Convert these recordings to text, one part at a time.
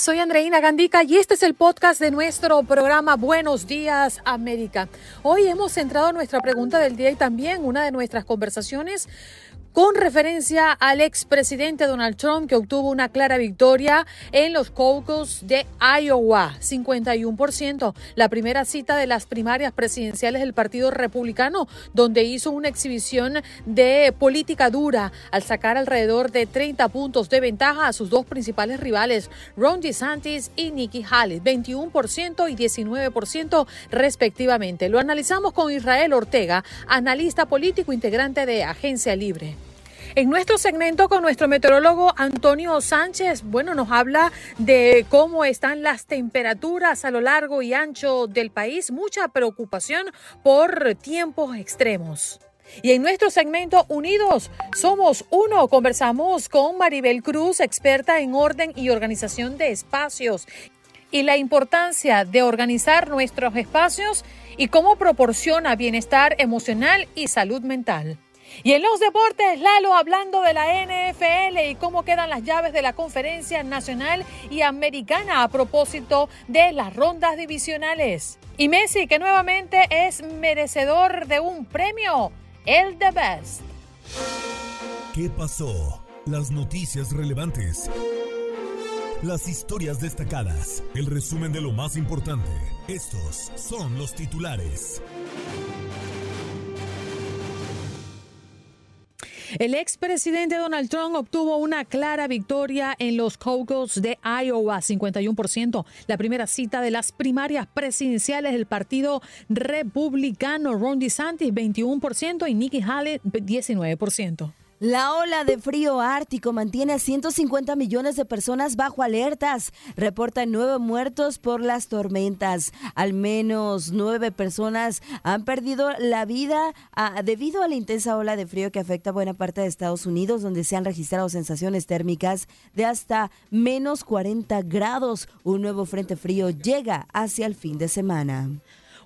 Soy Andreina Gandica y este es el podcast de nuestro programa Buenos Días América. Hoy hemos centrado nuestra pregunta del día y también una de nuestras conversaciones con referencia al expresidente Donald Trump que obtuvo una clara victoria en los caucus de Iowa, 51%, la primera cita de las primarias presidenciales del Partido Republicano, donde hizo una exhibición de política dura al sacar alrededor de 30 puntos de ventaja a sus dos principales rivales, Ron DeSantis y Nikki Haley, 21% y 19% respectivamente. Lo analizamos con Israel Ortega, analista político integrante de Agencia Libre. En nuestro segmento con nuestro meteorólogo Antonio Sánchez, bueno, nos habla de cómo están las temperaturas a lo largo y ancho del país, mucha preocupación por tiempos extremos. Y en nuestro segmento Unidos Somos Uno conversamos con Maribel Cruz, experta en orden y organización de espacios y la importancia de organizar nuestros espacios y cómo proporciona bienestar emocional y salud mental. Y en los deportes, Lalo hablando de la NFL y cómo quedan las llaves de la conferencia nacional y americana a propósito de las rondas divisionales. Y Messi, que nuevamente es merecedor de un premio, el The Best. ¿Qué pasó? Las noticias relevantes. Las historias destacadas. El resumen de lo más importante. Estos son los titulares. El expresidente Donald Trump obtuvo una clara victoria en los caucus de Iowa, 51%, la primera cita de las primarias presidenciales del Partido Republicano. Ron DeSantis, 21%, y Nikki Haley, 19%. La ola de frío ártico mantiene a 150 millones de personas bajo alertas. Reportan nueve muertos por las tormentas. Al menos nueve personas han perdido la vida ah, debido a la intensa ola de frío que afecta a buena parte de Estados Unidos, donde se han registrado sensaciones térmicas de hasta menos 40 grados. Un nuevo frente frío llega hacia el fin de semana.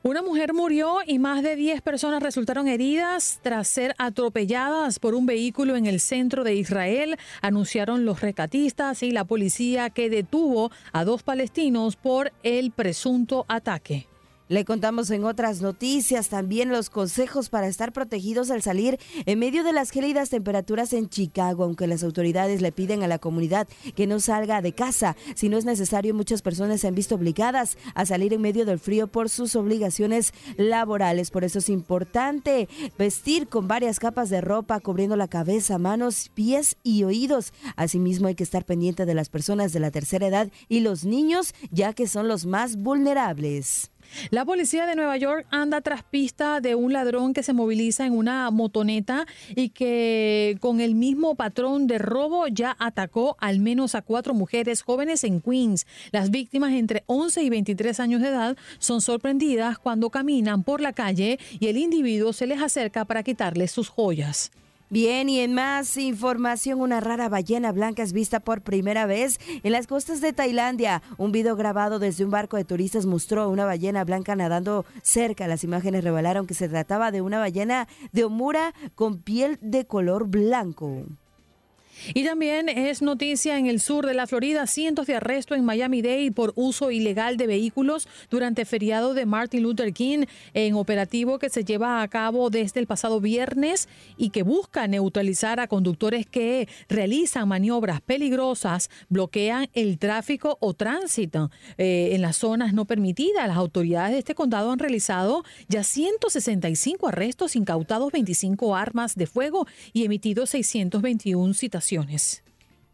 Una mujer murió y más de 10 personas resultaron heridas tras ser atropelladas por un vehículo en el centro de Israel, anunciaron los recatistas y la policía que detuvo a dos palestinos por el presunto ataque. Le contamos en otras noticias también los consejos para estar protegidos al salir en medio de las gélidas temperaturas en Chicago, aunque las autoridades le piden a la comunidad que no salga de casa. Si no es necesario, muchas personas se han visto obligadas a salir en medio del frío por sus obligaciones laborales. Por eso es importante vestir con varias capas de ropa cubriendo la cabeza, manos, pies y oídos. Asimismo, hay que estar pendiente de las personas de la tercera edad y los niños, ya que son los más vulnerables. La policía de Nueva York anda tras pista de un ladrón que se moviliza en una motoneta y que con el mismo patrón de robo ya atacó al menos a cuatro mujeres jóvenes en Queens. Las víctimas entre 11 y 23 años de edad son sorprendidas cuando caminan por la calle y el individuo se les acerca para quitarles sus joyas. Bien, y en más información, una rara ballena blanca es vista por primera vez en las costas de Tailandia. Un video grabado desde un barco de turistas mostró una ballena blanca nadando cerca. Las imágenes revelaron que se trataba de una ballena de Omura con piel de color blanco. Y también es noticia en el sur de la Florida, cientos de arrestos en Miami-Dade por uso ilegal de vehículos durante feriado de Martin Luther King, en operativo que se lleva a cabo desde el pasado viernes y que busca neutralizar a conductores que realizan maniobras peligrosas, bloquean el tráfico o tránsito eh, en las zonas no permitidas. Las autoridades de este condado han realizado ya 165 arrestos, incautados 25 armas de fuego y emitido 621 citaciones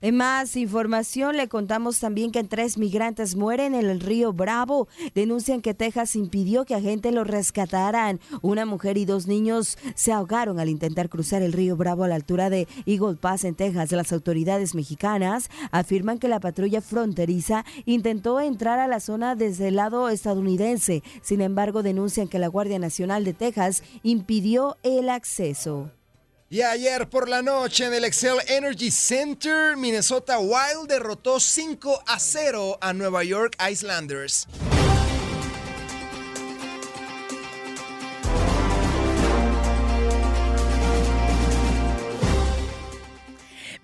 en más información, le contamos también que tres migrantes mueren en el río Bravo. Denuncian que Texas impidió que agentes los rescataran. Una mujer y dos niños se ahogaron al intentar cruzar el río Bravo a la altura de Eagle Pass en Texas. Las autoridades mexicanas afirman que la patrulla fronteriza intentó entrar a la zona desde el lado estadounidense. Sin embargo, denuncian que la Guardia Nacional de Texas impidió el acceso. Y ayer por la noche en el Excel Energy Center, Minnesota Wild derrotó 5 a 0 a Nueva York Islanders.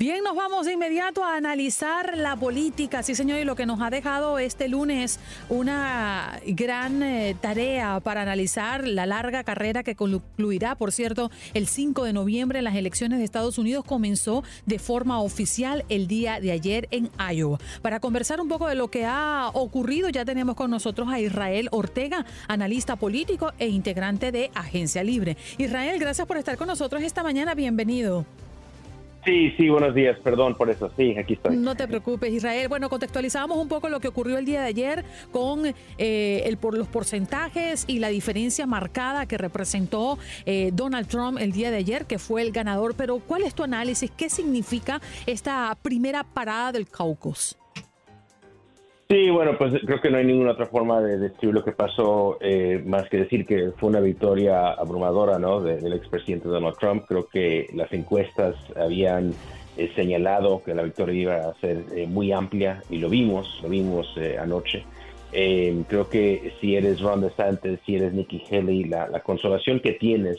Bien, nos vamos de inmediato a analizar la política, sí señor, y lo que nos ha dejado este lunes una gran eh, tarea para analizar la larga carrera que concluirá, por cierto, el 5 de noviembre en las elecciones de Estados Unidos comenzó de forma oficial el día de ayer en Iowa. Para conversar un poco de lo que ha ocurrido, ya tenemos con nosotros a Israel Ortega, analista político e integrante de Agencia Libre. Israel, gracias por estar con nosotros esta mañana, bienvenido. Sí, sí, buenos días, perdón por eso, sí, aquí estoy. No te preocupes, Israel. Bueno, contextualizamos un poco lo que ocurrió el día de ayer con eh, el, por los porcentajes y la diferencia marcada que representó eh, Donald Trump el día de ayer, que fue el ganador. Pero, ¿cuál es tu análisis? ¿Qué significa esta primera parada del caucus? Sí, bueno, pues creo que no hay ninguna otra forma de describir lo que pasó, eh, más que decir que fue una victoria abrumadora, ¿no? del expresidente Donald Trump. Creo que las encuestas habían eh, señalado que la victoria iba a ser eh, muy amplia y lo vimos, lo vimos anoche. creo que si eres Ron DeSantis, si eres Nikki Haley, la consolación que tienes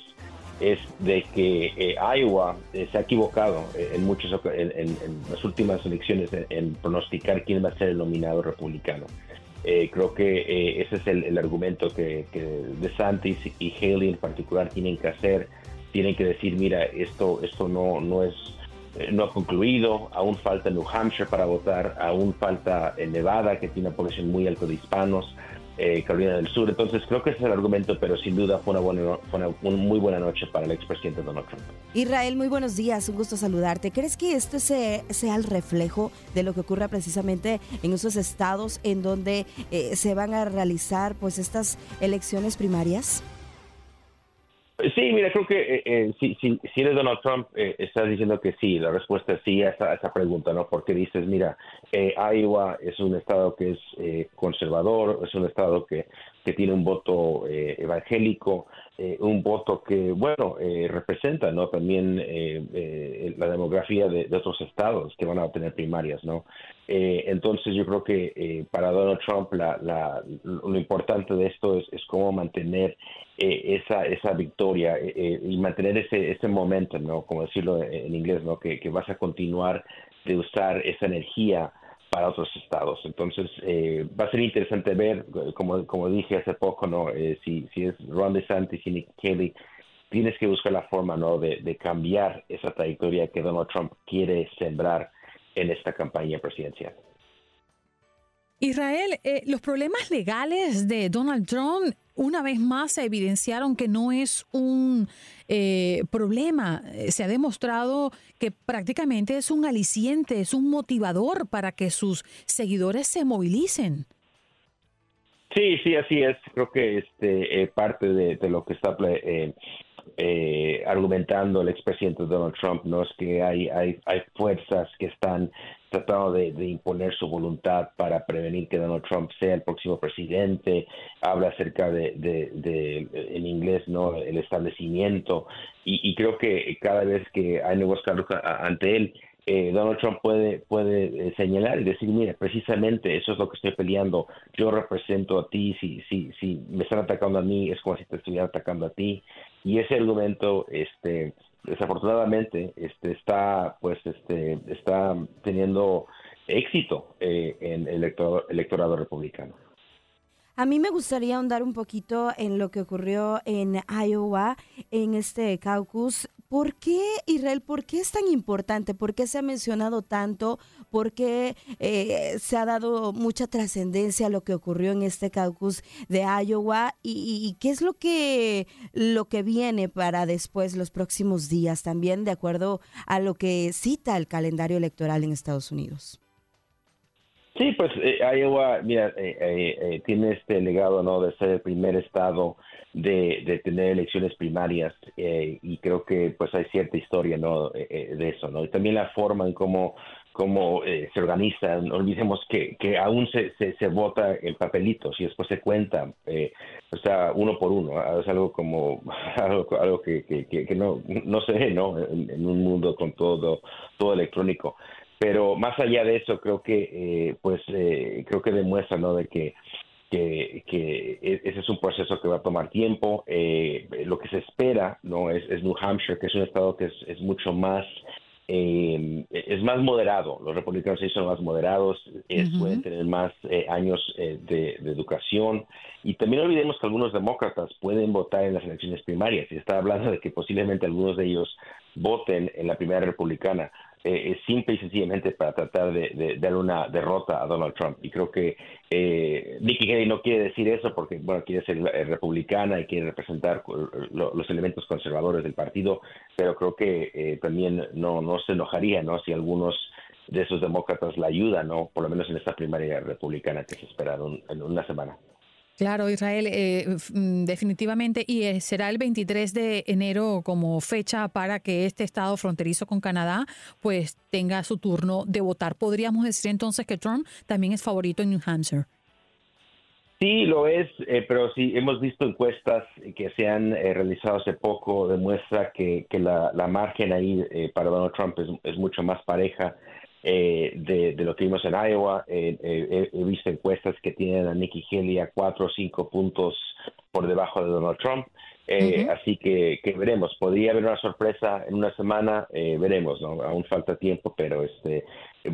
es de que eh, Iowa eh, se ha equivocado eh, en, muchas en, las últimas elecciones en, pronosticar quién va a ser el nominado republicano. creo que ese es el, argumento que, que, DeSantis y Haley en particular tienen que hacer. Tienen que decir, mira, esto, esto no, no es no ha concluido, aún falta New Hampshire para votar, aún falta Nevada, que tiene una población muy alta de hispanos, eh, Carolina del Sur. Entonces creo que ese es el argumento, pero sin duda fue una, buena, fue una, muy buena noche para el expresidente Donald Trump. Israel, muy buenos días, un gusto saludarte. ¿Crees que este sea el reflejo de lo que ocurra precisamente en esos estados en donde eh, se van a realizar pues estas elecciones primarias? Sí, mira, creo que eh, eh, si, si, eres Donald Trump, eh, estás diciendo que sí, la respuesta es sí a esa, esa pregunta, ¿no? Porque dices, mira, Iowa es un estado que es conservador, es un estado que, que tiene un voto evangélico, un voto que, bueno, representa, ¿no? También la demografía de, otros estados que van a tener primarias, ¿no? Entonces yo creo que para Donald Trump la, la, lo importante de esto es, es cómo mantener eh, esa, esa victoria eh, eh, y mantener ese, ese momento, ¿no? Como decirlo en inglés, ¿no? Que, vas a continuar de usar esa energía para otros estados. Entonces, eh, va a ser interesante ver, como, dije hace poco, ¿no? Eh, si, es Ron DeSantis y Nikki Haley, tienes que buscar la forma, ¿no? De cambiar esa trayectoria que Donald Trump quiere sembrar en esta campaña presidencial. Israel, eh, los problemas legales de Donald Trump una vez más se evidenciaron que no es un eh, problema. Eh, se ha demostrado que prácticamente es un aliciente, es un motivador para que sus seguidores se movilicen. Sí, sí, así es. Creo que este parte de, lo que está argumentando el expresidente Donald Trump no es que hay, hay, hay fuerzas que están tratado de, imponer su voluntad para prevenir que Donald Trump sea el próximo presidente, habla acerca de, de, en inglés, ¿no? El establecimiento, y, creo que cada vez que hay nuevos cargos ante él, eh, Donald Trump puede, puede eh, señalar y decir, mira, precisamente eso es lo que estoy peleando, yo represento a ti, si, si, si me están atacando a mí, es como si te estuvieran atacando a ti, y ese argumento, este, desafortunadamente este está pues este está teniendo éxito eh, en el electorado, republicano. A mí me gustaría ahondar un poquito en lo que ocurrió en Iowa, en este caucus. ¿Por qué, Israel, por qué es tan importante? ¿Por qué se ha mencionado tanto? ¿Por qué eh, se ha dado mucha trascendencia a lo que ocurrió en este caucus de Iowa? ¿Y, qué es lo que, lo que viene para después, los próximos días, también de acuerdo a lo que cita el calendario electoral en Estados Unidos? Sí, pues eh, Iowa, mira, eh, tiene este legado, ¿no? De ser el primer estado de, tener elecciones primarias y creo que pues hay cierta historia, ¿no? de eso, ¿no? Y también la forma en cómo cómo eh, se organiza. No olvidemos que, que aún se, se, vota en papelitos y después se cuenta, eh, o sea, uno por uno. Ah, es algo como algo, algo que, que, no, no se ve, ¿no? En, un mundo con todo, todo electrónico. Pero más allá de eso, creo que, eh, pues, creo que demuestra, ¿no? De que que, que, e, ese es un proceso que va a tomar tiempo. lo que se espera no es, es, New Hampshire, que es un estado que es, es mucho más eh, es más moderado. Los republicanos son más moderados, pueden tener más eh, años eh, de, educación. Y también olvidemos que algunos demócratas pueden votar en las elecciones primarias. Y está hablando de que posiblemente algunos de ellos voten en la primera republicana. Eh, simple y sencillamente para tratar de, dar una derrota a Donald Trump. Y creo que eh, Nikki Haley no quiere decir eso porque, bueno, quiere ser eh, republicana y quiere representar los elementos conservadores del partido, pero creo que eh, también no, no se enojaría, ¿no? Si algunos de esos demócratas la ayudan, ¿no? Por lo menos en esta primaria republicana que se espera en una semana. Claro, Israel, eh, mm, definitivamente, y eh, será el 23 de enero como fecha para que este estado fronterizo con Canadá pues tenga su turno de votar. ¿Podríamos decir entonces que Trump también es favorito en New Hampshire? Sí, lo es, eh, pero sí hemos visto encuestas que se han realizado hace poco, demuestra que, que la, margen ahí para Donald Trump es mucho más pareja eh, de, lo que vimos en Iowa. Eh, eh, he visto encuestas que tienen a Nikki Haley a cuatro o cinco puntos por debajo de Donald Trump. Así que, que, veremos. Podría haber una sorpresa en una semana, veremos. ¿no? Aún falta tiempo, pero este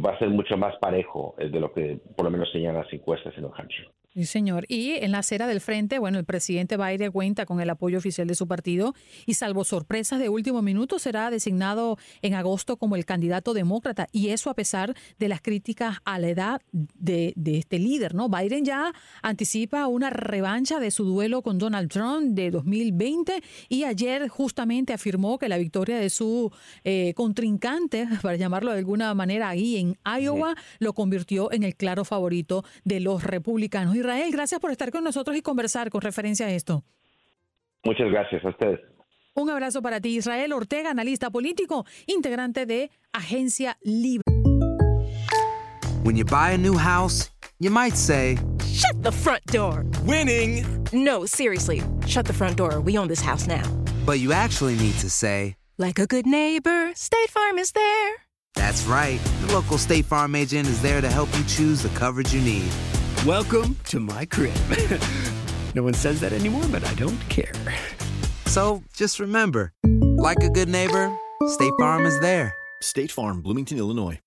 va a ser mucho más parejo de lo que por lo menos señalan las encuestas en New Hampshire. Sí, señor. Y en la acera del frente, bueno, el presidente Biden cuenta con el apoyo oficial de su partido y salvo sorpresas de último minuto será designado en agosto como el candidato demócrata y eso a pesar de las críticas a la edad de, este líder, ¿no? Biden ya anticipa una revancha de su duelo con Donald Trump de 2020 y ayer justamente afirmó que la victoria de su eh, contrincante, para llamarlo de alguna manera ahí en Iowa, lo convirtió en el claro favorito de los republicanos. Israel, gracias por estar con nosotros y conversar con referencia a esto. Muchas gracias a ustedes. Un abrazo para ti, Israel Ortega, analista político, integrante de Agencia Libre. When you buy a new house, you might say, Shut the front door. Winning. No, seriously. Shut the front door. We own this house now. But you actually need to say, Like a good neighbor, State Farm is there. That's right. The local State Farm agent is there to help you choose the coverage you need. Welcome to my crib. no one says that anymore, but I don't care. So just remember like a good neighbor, State Farm is there. State Farm, Bloomington, Illinois.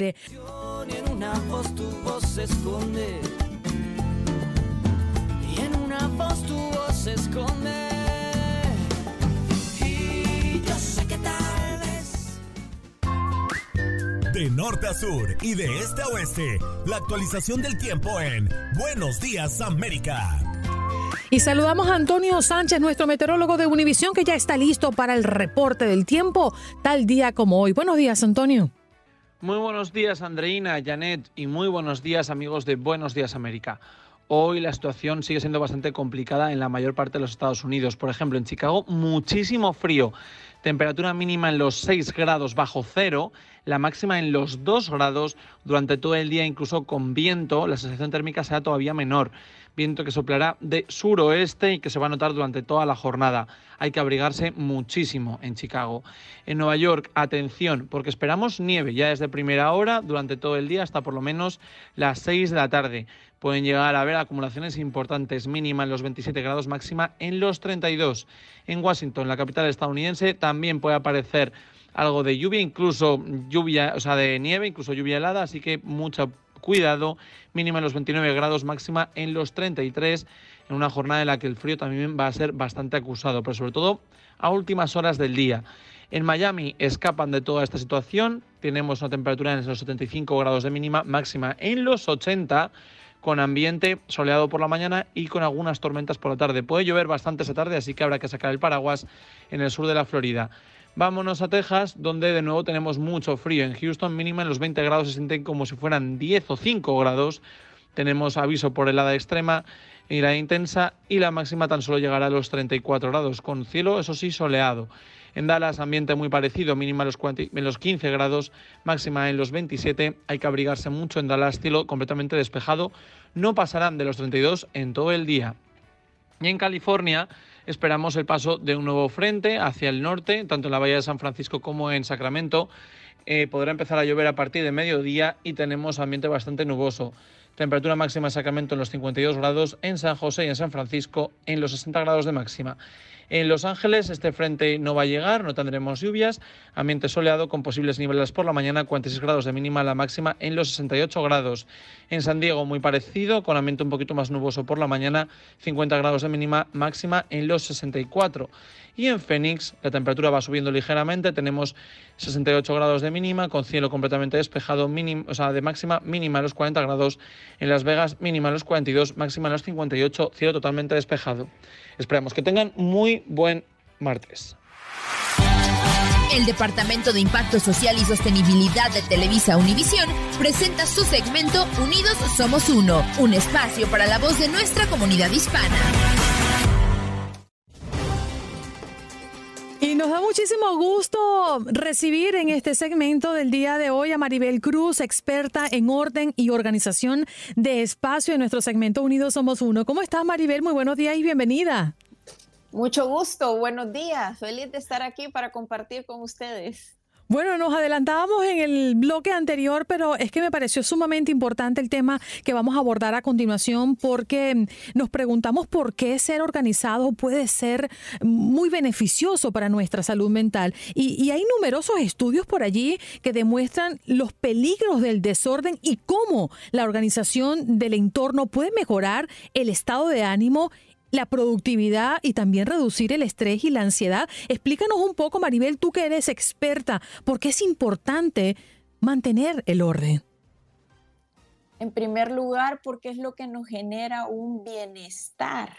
En una voz tu voz se esconde y en una voz tu voz se esconde y yo sé que tal vez De norte a sur y de este a oeste, la actualización del tiempo en Buenos Días América. Y saludamos a Antonio Sánchez, nuestro meteorólogo de Univisión, que ya está listo para el reporte del tiempo, tal día como hoy. Buenos días, Antonio. Muy buenos días, Andreina, Janet, y muy buenos días, amigos de Buenos Días América. Hoy la situación sigue siendo bastante complicada en la mayor parte de los Estados Unidos. Por ejemplo, en Chicago, muchísimo frío. Temperatura mínima en los 6 grados bajo cero, la máxima en los 2 grados durante todo el día, incluso con viento. La sensación térmica será todavía menor viento que soplará de suroeste y que se va a notar durante toda la jornada. Hay que abrigarse muchísimo en Chicago. En Nueva York, atención, porque esperamos nieve ya desde primera hora durante todo el día hasta por lo menos las 6 de la tarde. Pueden llegar a haber acumulaciones importantes, mínima en los 27 grados, máxima en los 32. En Washington, la capital estadounidense, también puede aparecer algo de lluvia, incluso lluvia, o sea, de nieve, incluso lluvia helada, así que mucha cuidado, mínima en los 29 grados, máxima en los 33, en una jornada en la que el frío también va a ser bastante acusado, pero sobre todo a últimas horas del día. En Miami escapan de toda esta situación, tenemos una temperatura en los 75 grados de mínima, máxima en los 80 con ambiente soleado por la mañana y con algunas tormentas por la tarde. Puede llover bastante esa tarde, así que habrá que sacar el paraguas en el sur de la Florida. Vámonos a Texas, donde de nuevo tenemos mucho frío. En Houston mínima en los 20 grados se sienten como si fueran 10 o 5 grados. Tenemos aviso por helada extrema y la intensa y la máxima tan solo llegará a los 34 grados, con cielo, eso sí, soleado. En Dallas, ambiente muy parecido, mínima en los 15 grados, máxima en los 27. Hay que abrigarse mucho en Dallas, cielo completamente despejado. No pasarán de los 32 en todo el día. Y en California, esperamos el paso de un nuevo frente hacia el norte, tanto en la Bahía de San Francisco como en Sacramento. Eh, podrá empezar a llover a partir de mediodía y tenemos ambiente bastante nuboso. Temperatura máxima en Sacramento en los 52 grados, en San José y en San Francisco en los 60 grados de máxima. En Los Ángeles este frente no va a llegar, no tendremos lluvias, ambiente soleado con posibles niveles por la mañana, 46 grados de mínima, la máxima en los 68 grados. En San Diego muy parecido, con ambiente un poquito más nuboso por la mañana, 50 grados de mínima, máxima en los 64. Y en Phoenix la temperatura va subiendo ligeramente, tenemos 68 grados de mínima, con cielo completamente despejado, mínimo, o sea, de máxima mínima a los 40 grados. En Las Vegas mínima a los 42, máxima a los 58, cielo totalmente despejado. Esperamos que tengan muy buen martes. El Departamento de Impacto Social y Sostenibilidad de Televisa Univisión presenta su segmento Unidos Somos Uno, un espacio para la voz de nuestra comunidad hispana. Y nos da muchísimo gusto recibir en este segmento del día de hoy a Maribel Cruz, experta en orden y organización de espacio en nuestro segmento Unidos Somos Uno. ¿Cómo estás, Maribel? Muy buenos días y bienvenida. Mucho gusto, buenos días. Feliz de estar aquí para compartir con ustedes. Bueno, nos adelantábamos en el bloque anterior, pero es que me pareció sumamente importante el tema que vamos a abordar a continuación porque nos preguntamos por qué ser organizado puede ser muy beneficioso para nuestra salud mental. Y, y hay numerosos estudios por allí que demuestran los peligros del desorden y cómo la organización del entorno puede mejorar el estado de ánimo la productividad y también reducir el estrés y la ansiedad. Explícanos un poco, Maribel, tú que eres experta, ¿por qué es importante mantener el orden? En primer lugar, porque es lo que nos genera un bienestar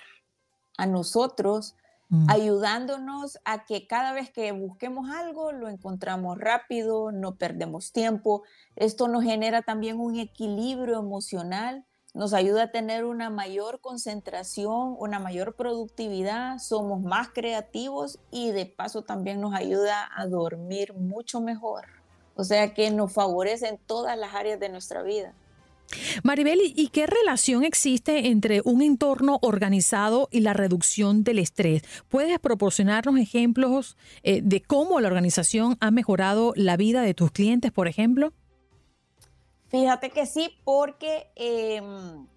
a nosotros, mm. ayudándonos a que cada vez que busquemos algo lo encontramos rápido, no perdemos tiempo. Esto nos genera también un equilibrio emocional, nos ayuda a tener una mayor concentración, una mayor productividad, somos más creativos y de paso también nos ayuda a dormir mucho mejor. O sea que nos favorece en todas las áreas de nuestra vida. Maribel, ¿y qué relación existe entre un entorno organizado y la reducción del estrés? ¿Puedes proporcionarnos ejemplos eh, de cómo la organización ha mejorado la vida de tus clientes, por ejemplo? Fíjate que sí, porque em,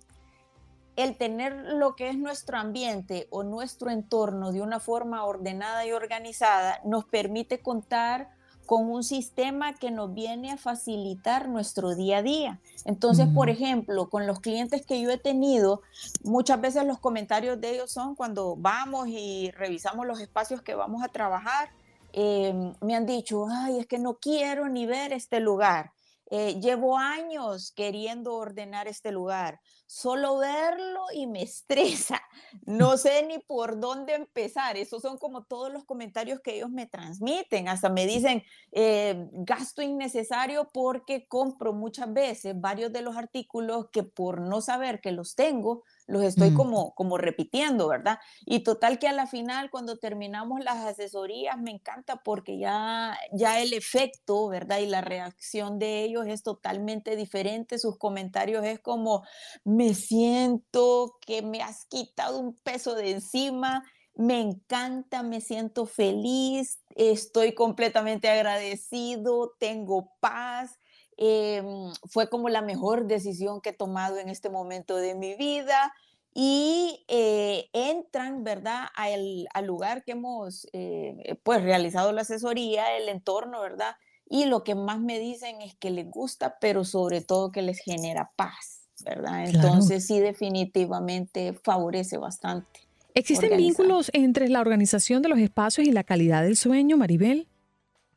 el tener lo que es nuestro ambiente o nuestro entorno de una forma ordenada y organizada nos permite contar con un sistema que nos viene a facilitar nuestro día a día. Entonces, por ejemplo, con los clientes que yo he tenido, muchas veces los comentarios de ellos son cuando vamos y revisamos los espacios que vamos a trabajar, em, me han dicho, ay, es que no quiero ni ver este lugar. Eh, llevo años queriendo ordenar este lugar. Solo verlo y me estresa. No sé ni por dónde empezar. Esos son como todos los comentarios que ellos me transmiten. Hasta me dicen eh, gasto innecesario porque compro muchas veces varios de los artículos que por no saber que los tengo, los estoy mm. como, como repitiendo, ¿verdad? Y total que a la final, cuando terminamos las asesorías, me encanta porque ya, ya el efecto, ¿verdad? Y la reacción de ellos es totalmente diferente. Sus comentarios es como, me siento que me has quitado un peso de encima. Me encanta, me siento feliz, estoy completamente agradecido, tengo paz, Em, fue como la mejor decisión que he tomado en este momento de mi vida y eh, entran, ¿verdad?, al, al, lugar que hemos, eh, pues, realizado la asesoría, el entorno, ¿verdad? Y lo que más me dicen es que les gusta, pero sobre todo que les genera paz, ¿verdad? Entonces, sí, definitivamente favorece bastante. ¿Existen vínculos entre la organización de los espacios y la calidad del sueño, Maribel?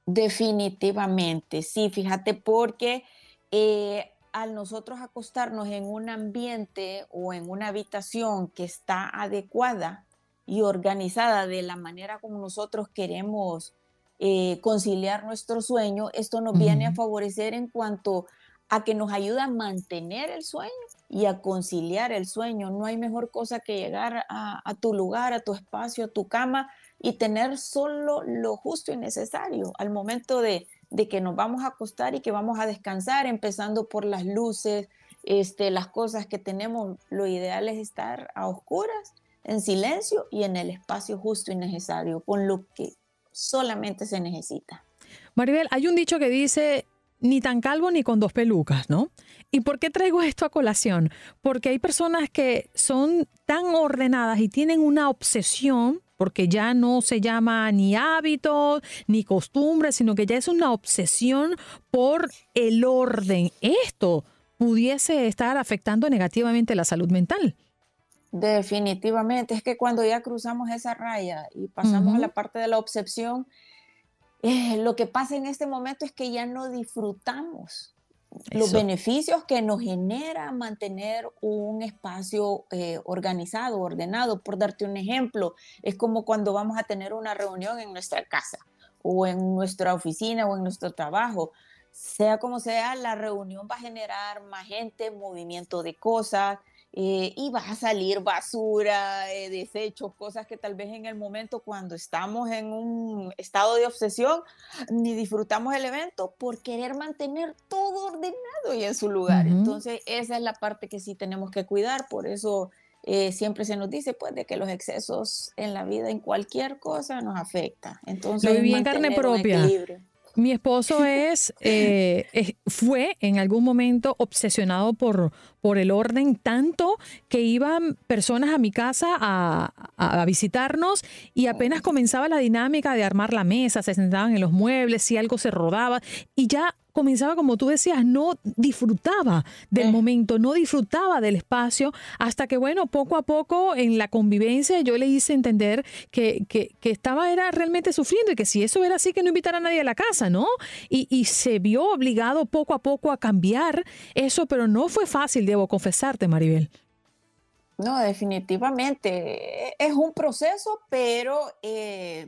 Definitivamente, sí, fíjate, porque eh, al nosotros acostarnos en un ambiente o en una habitación que está adecuada y organizada de la manera como nosotros queremos eh, conciliar nuestro sueño, esto nos viene a favorecer en cuanto a que nos ayuda a mantener el sueño y a conciliar el sueño. No hay mejor cosa que llegar a tu lugar, a tu espacio, a tu cama y tener solo lo justo y necesario al momento de, que nos vamos a acostar y que vamos a descansar, empezando por las luces, este, las cosas que tenemos. Lo ideal es estar a oscuras, en silencio y en el espacio justo y necesario, con lo que solamente se necesita. Maribel, hay un dicho que dice, ni tan calvo ni con dos pelucas, ¿no? ¿Y por qué traigo esto a colación? Porque hay personas que son tan ordenadas y tienen una obsesión porque ya no se llama ni hábito ni costumbre, sino que ya es una obsesión por el orden. Esto pudiese estar afectando negativamente la salud mental. Definitivamente, es que cuando ya cruzamos esa raya y pasamos a la parte de la obsesión, eh, lo que pasa en este momento es que ya no disfrutamos los beneficios que nos genera mantener un espacio eh, organizado, ordenado. Por darte un ejemplo, es como cuando vamos a tener una reunión en nuestra casa o en nuestra oficina o en nuestro trabajo. Sea como sea, la reunión va a generar más gente, movimiento de cosas, eh, y va a salir basura, eh, desechos, cosas que tal vez en el momento cuando estamos en un estado de obsesión ni disfrutamos el evento por querer mantener todo ordenado y en su lugar. Entonces esa es la parte que sí tenemos que cuidar, por eso eh, siempre se nos dice pues de que los excesos en la vida, en cualquier cosa, nos afecta. Entonces, Lo viví en carne propia. Mi esposo es, fue en algún momento obsesionado por, por el orden, tanto que iban personas a mi casa a, a visitarnos y apenas comenzaba la dinámica de armar la mesa, se sentaban en los muebles, si algo se rodaba y ya comenzaba, como tú decías, no disfrutaba del momento, no disfrutaba del espacio, hasta que, bueno, poco a poco en la convivencia yo le hice entender que, que, que estaba era realmente sufriendo y que si eso era así, que no invitara a nadie a la casa, ¿no? Y, y se vio obligado poco a poco a cambiar eso, pero no fue fácil, debo confesarte, Maribel. No, definitivamente. Es un proceso, pero eh,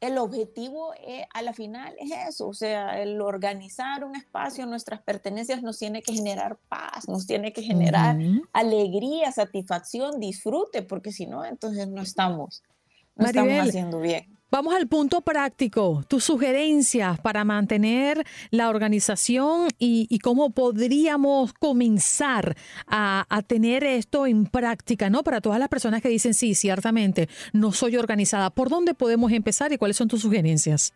el objetivo eh, a la final es eso, o sea, el organizar un espacio, nuestras pertenencias nos tiene que generar paz, nos tiene que generar alegría, satisfacción, disfrute, porque si no, entonces no estamos, no estamos haciendo bien. Vamos al punto práctico, tus sugerencias para mantener la organización y, cómo podríamos comenzar a, tener esto en práctica, ¿no? Para todas las personas que dicen, sí, ciertamente, no soy organizada. ¿Por dónde podemos empezar y cuáles son tus sugerencias?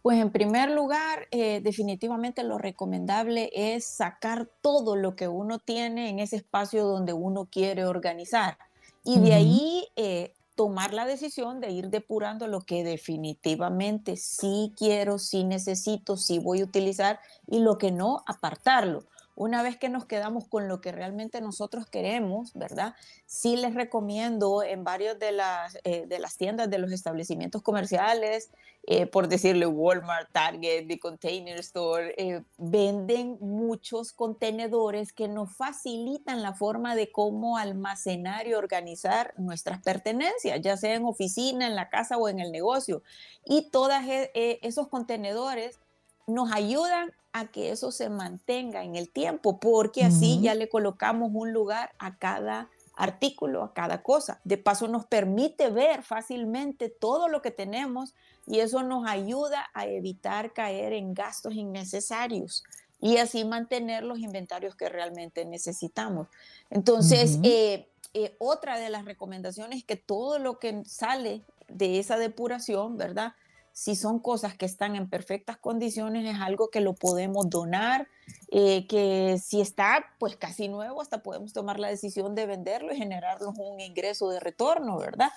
Pues en primer lugar, eh, definitivamente lo recomendable es sacar todo lo que uno tiene en ese espacio donde uno quiere organizar. Y de ahí eh, tomar la decisión de ir depurando lo que definitivamente sí quiero, sí necesito, sí voy a utilizar y lo que no, apartarlo. Una vez que nos quedamos con lo que realmente nosotros queremos, ¿verdad? Sí les recomiendo en varios de las, eh, de las tiendas de los establecimientos comerciales, eh, por decirle Walmart, Target, The Container Store, eh, venden muchos contenedores que nos facilitan la forma de cómo almacenar y organizar nuestras pertenencias, ya sea en oficina, en la casa o en el negocio. Y todos esos contenedores nos ayudan a que eso se mantenga en el tiempo, porque así ya le colocamos un lugar a cada artículo, a cada cosa. De paso nos permite ver fácilmente todo lo que tenemos y eso nos ayuda a evitar caer en gastos innecesarios y así mantener los inventarios que realmente necesitamos. Entonces, eh, eh, otra de las recomendaciones es que todo lo que sale de esa depuración, ¿verdad? Si son cosas que están en perfectas condiciones, es algo que lo podemos donar, eh, que si está pues casi nuevo, hasta podemos tomar la decisión de venderlo y generarnos un ingreso de retorno, ¿verdad?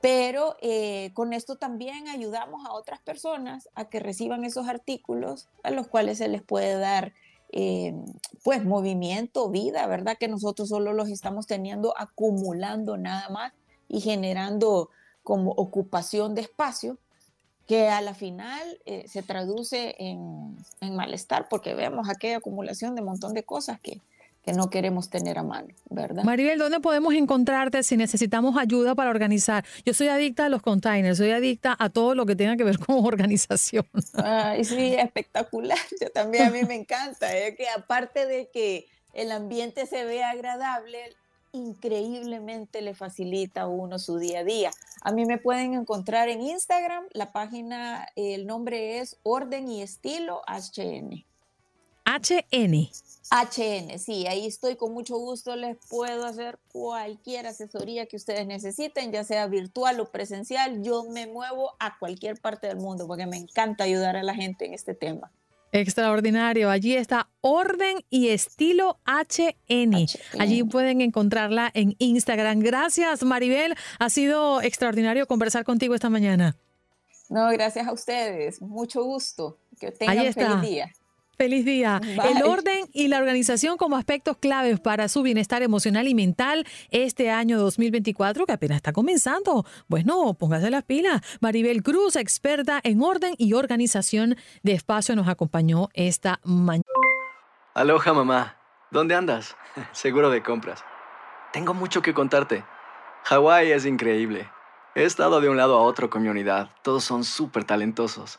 Pero eh, con esto también ayudamos a otras personas a que reciban esos artículos a los cuales se les puede dar eh, pues movimiento, vida, ¿verdad? Que nosotros solo los estamos teniendo acumulando nada más y generando como ocupación de espacio que a la final eh, se traduce en, malestar porque vemos aquella acumulación de un montón de cosas que, que no queremos tener a mano, ¿verdad? Maribel, ¿dónde podemos encontrarte si necesitamos ayuda para organizar? Yo soy adicta a los containers, soy adicta a todo lo que tenga que ver con organización. Ay, sí, espectacular. Yo también a mí me encanta, es ¿eh? que aparte de que el ambiente se vea agradable, increíblemente le facilita a uno su día a día. A mí me pueden encontrar en Instagram, la página, el nombre es Orden y Estilo HN. HN. HN, sí, ahí estoy con mucho gusto, les puedo hacer cualquier asesoría que ustedes necesiten, ya sea virtual o presencial, yo me muevo a cualquier parte del mundo porque me encanta ayudar a la gente en este tema. Extraordinario. Allí está Orden y Estilo HN. Allí pueden encontrarla en Instagram. Gracias, Maribel. Ha sido extraordinario conversar contigo esta mañana. No, gracias a ustedes. Mucho gusto. Que tengan un feliz día. Feliz día. El orden y la organización como aspectos claves para su bienestar emocional y mental este año 2024 que apenas está comenzando. Bueno, póngase las pilas. Maribel Cruz, experta en orden y organización de espacio, nos acompañó esta mañana. Aloha mamá, ¿dónde andas? Seguro de compras. Tengo mucho que contarte. Hawái es increíble. He estado de un lado a otro con mi unidad. Todos son súper talentosos.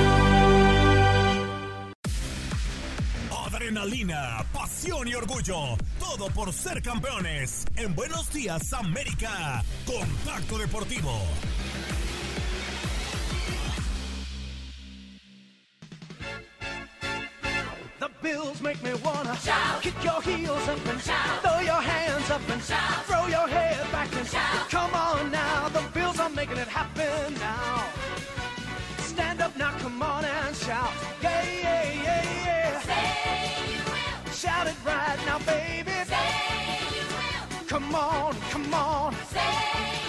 Adrenalina, pasión y orgullo. Todo por ser campeones. En Buenos Días América. Contacto Deportivo. The bills make me wanna shout. Kick your heels up and shout. Throw your hands up and shout. Throw your head back and shout. Come on now, the bills are making it happen now. Stand up now, come on and shout. Shout it right now, baby. Say you will. Come on, come on. Say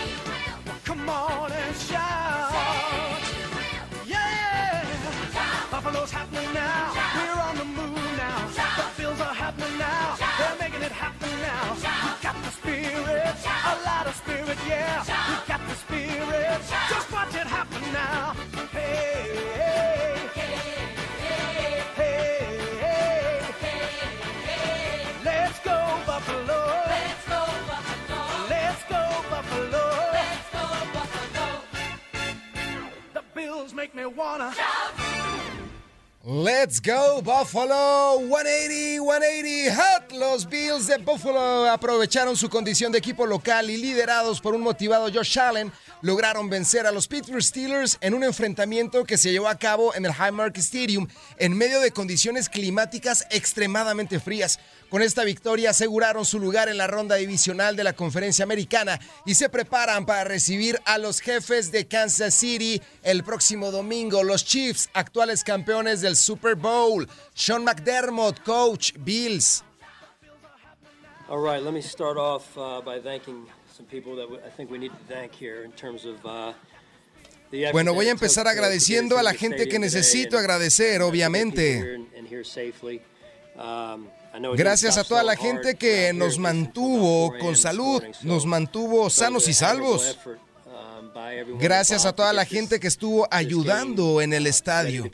you will. Come on and shout. Yeah. Buffalo's happening now. We're on the move now. The Bills are happening now. They're making it happen now. We got the spirit, a lot of spirit, yeah. We got the spirit. Just watch it happen now. Hey, me wanna shout. Let's go Buffalo 180 180 Hot. Los Bills de Buffalo aprovecharon su condición de equipo local y liderados por un motivado Josh Allen lograron vencer a los Pittsburgh Steelers en un enfrentamiento que se llevó a cabo en el Highmark Stadium en medio de condiciones climáticas extremadamente frías. Con esta victoria aseguraron su lugar en la ronda divisional de la Conferencia Americana y se preparan para recibir a los jefes de Kansas City el próximo domingo, los Chiefs, actuales campeones del Super Bowl. Sean McDermott, coach Bills. All right, let me start off uh, by thanking some people that I think we need to thank here in terms of uh, Bueno, voy a empezar agradeciendo a la gente que necesito agradecer, obviamente. Um, Gracias a toda la gente que nos mantuvo 4 con salud, nos mantuvo sanos y salvos. um, Gracias a toda to la gente que estuvo ayudando en el ready estadio.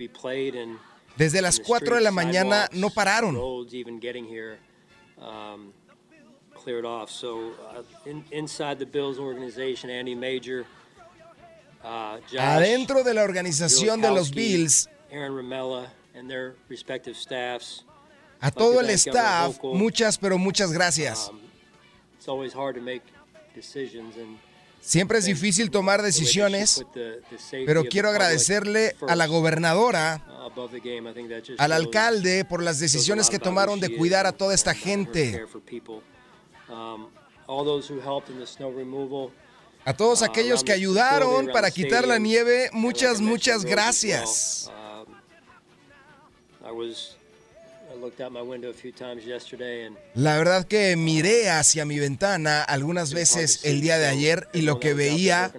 Desde las in the 4 de la mañana no pararon. Cleared off. So uh, in, inside the Bills organization, Andy Major, uh, Josh, Adentro de la organización de los Bills, Aaron Ramella, and their respective staffs. a todo el staff, muchas pero muchas gracias. Um, it's always hard to make decisions and Siempre es difícil tomar decisiones, pero quiero agradecerle a la gobernadora, uh, al alcalde por las decisiones que tomaron de cuidar a toda esta gente. A todos uh, aquellos que ayudaron para quitar la nieve, muchas, muchas gracias. Um, La verdad que miré hacia mi ventana algunas veces el día de ayer y lo que veía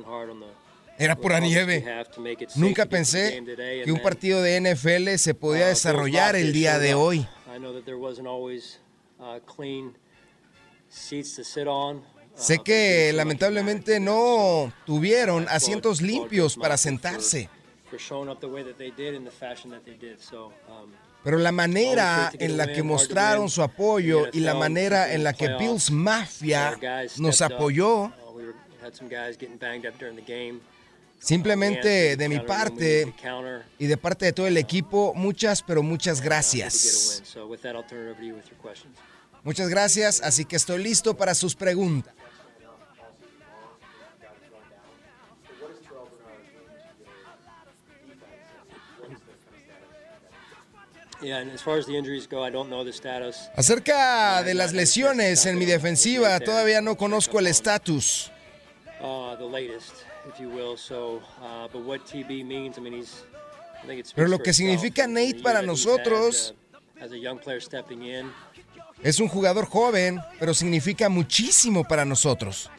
era pura nieve. Nunca pensé que un partido de NFL se podía desarrollar el día de hoy. Sé que lamentablemente no tuvieron asientos limpios para sentarse. for showing up the way that they did in the fashion that they did. So, Pero la manera en la que mostraron su apoyo y la manera en la que Bills Mafia nos apoyó, Uh, simplemente de mi parte y de parte de todo el equipo, muchas, pero muchas gracias. Muchas gracias, así que estoy listo para sus preguntas. Acerca de las lesiones en mi defensiva, todavía no conozco el estatus. Uh, the latest, if you will. So, uh, but what TB means, I mean, he's. I think it's. Pero lo que significa Nate para nosotros es un jugador joven, pero significa muchísimo para nosotros.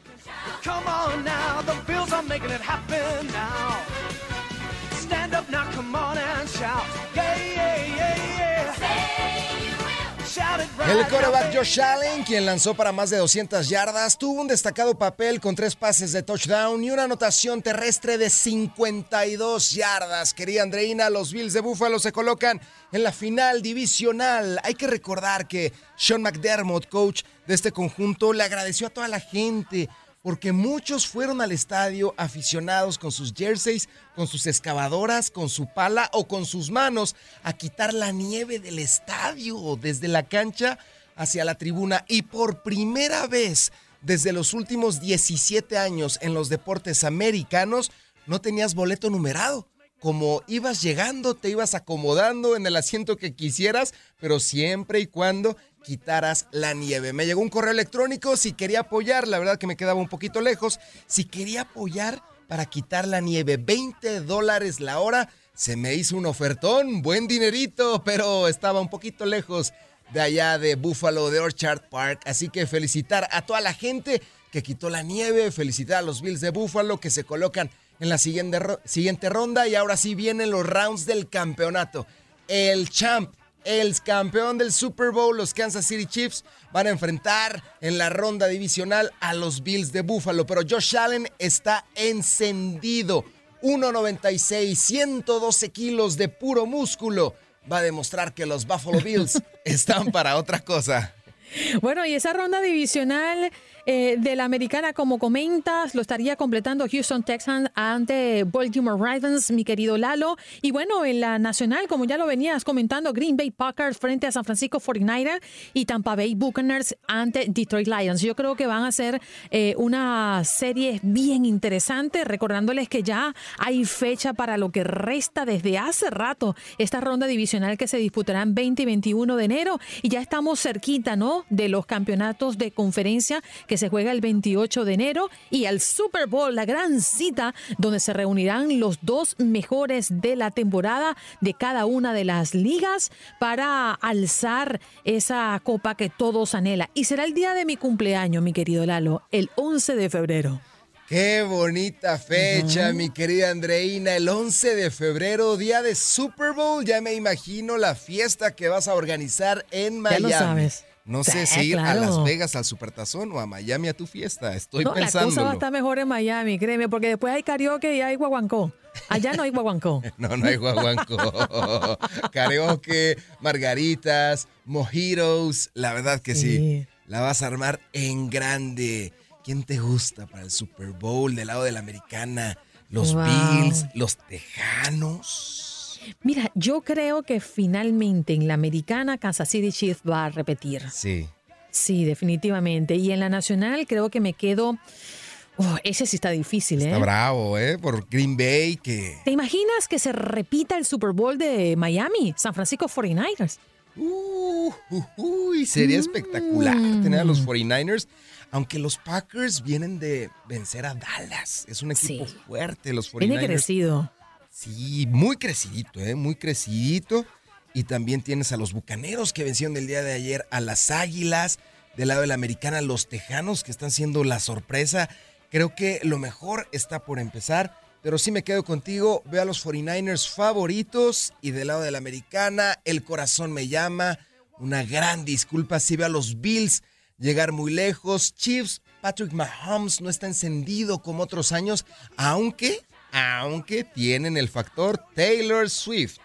El baby. Josh Allen, quien lanzó para más de 200 yardas, tuvo un destacado papel con tres pases de touchdown y una anotación terrestre de 52 yardas. Querida Andreina, los Bills de Buffalo se colocan en la final divisional. Hay que recordar que Sean McDermott, coach de este conjunto, le agradeció a toda la gente porque muchos fueron al estadio aficionados con sus jerseys, con sus excavadoras, con su pala o con sus manos a quitar la nieve del estadio desde la cancha hacia la tribuna. Y por primera vez desde los últimos 17 años en los deportes americanos, no tenías boleto numerado. Como ibas llegando, te ibas acomodando en el asiento que quisieras, pero siempre y cuando quitaras la nieve. Me llegó un correo electrónico si quería apoyar, la verdad que me quedaba un poquito lejos, si quería apoyar para quitar la nieve, 20 dólares la hora, se me hizo un ofertón, buen dinerito, pero estaba un poquito lejos de allá de Buffalo, de Orchard Park, así que felicitar a toda la gente que quitó la nieve, felicitar a los Bills de Buffalo que se colocan en la siguiente, siguiente ronda y ahora sí vienen los rounds del campeonato. El champ, el campeón del Super Bowl, los Kansas City Chiefs, van a enfrentar en la ronda divisional a los Bills de Buffalo, pero Josh Allen está encendido. 1.96, 112 kilos de puro músculo. Va a demostrar que los Buffalo Bills están para otra cosa. Bueno, y esa ronda divisional eh, de la americana, como comentas, lo estaría completando Houston Texans ante Baltimore Ravens, mi querido Lalo. Y bueno, en la nacional, como ya lo venías comentando, Green Bay Packers frente a San Francisco 49ers y Tampa Bay Buccaneers ante Detroit Lions. Yo creo que van a ser eh, una serie bien interesante, recordándoles que ya hay fecha para lo que resta desde hace rato esta ronda divisional que se disputará en 20 y 21 de enero y ya estamos cerquita, ¿no? De los campeonatos de conferencia que se juega el 28 de enero y al Super Bowl, la gran cita donde se reunirán los dos mejores de la temporada de cada una de las ligas para alzar esa copa que todos anhelan. Y será el día de mi cumpleaños, mi querido Lalo, el 11 de febrero. Qué bonita fecha, mi querida Andreina. El 11 de febrero, día de Super Bowl. Ya me imagino la fiesta que vas a organizar en Ya Miami. lo sabes. No sé Sí, si ir a. Las Vegas al Supertazón o a Miami a tu fiesta. Estoy No, la cosa va a estar mejor en Miami, créeme, porque después hay karaoke y hay guaguancó. Allá no hay guaguancó. No, no hay guaguanco. Karaoke, margaritas, mojitos. La verdad que sí. Sí. La vas a armar en grande. ¿Quién te gusta para el Super Bowl del lado de la americana? Los Wow. Bills, los Tejanos. Mira, yo creo que finalmente en la americana Kansas City Chiefs va a repetir. Sí. Sí, definitivamente. Y en la nacional creo que me quedo... Oh, ese sí está difícil, ¿eh? Está bravo, ¿eh? Por Green Bay, que... ¿Te imaginas que se repita el Super Bowl de Miami, San Francisco 49ers? Uh, uh, uy, sería espectacular tener a los 49ers. Aunque los Packers vienen de vencer a Dallas. Es un equipo Sí. fuerte, los 49ers. Viene crecido. Sí, muy crecidito, ¿eh? Muy crecidito. Y también tienes a los Bucaneros que vencieron el día de ayer a las Águilas. Del lado de la americana, los Tejanos que están siendo la sorpresa. Creo que lo mejor está por empezar. Pero sí me quedo contigo. Veo a los 49ers favoritos. Y del lado de la americana, el corazón me llama. Una gran disculpa si veo a los Bills llegar muy lejos. Chiefs, Patrick Mahomes no está encendido como otros años. Aunque, aunque tienen el factor Taylor Swift.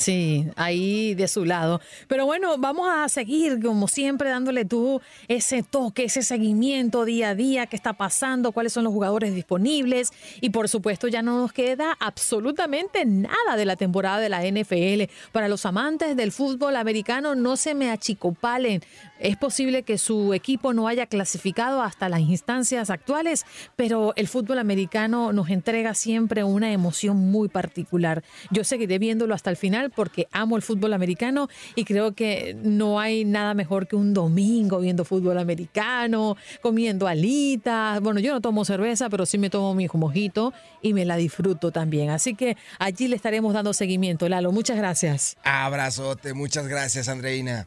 Sí, ahí de su lado. Pero bueno, vamos a seguir, como siempre, dándole tú ese toque, ese seguimiento día a día, qué está pasando, cuáles son los jugadores disponibles. Y por supuesto, ya no nos queda absolutamente nada de la temporada de la NFL. Para los amantes del fútbol americano, no se me achicopalen. Es posible que su equipo no haya clasificado hasta las instancias actuales, pero el fútbol americano nos entrega siempre una emoción muy particular. Yo seguiré viéndolo hasta el final porque amo el fútbol americano y creo que no hay nada mejor que un domingo viendo fútbol americano, comiendo alitas. Bueno, yo no tomo cerveza, pero sí me tomo mi mojito y me la disfruto también. Así que allí le estaremos dando seguimiento. Lalo, muchas gracias. Abrazote, muchas gracias, Andreina.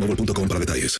boostmobile.com para detalles.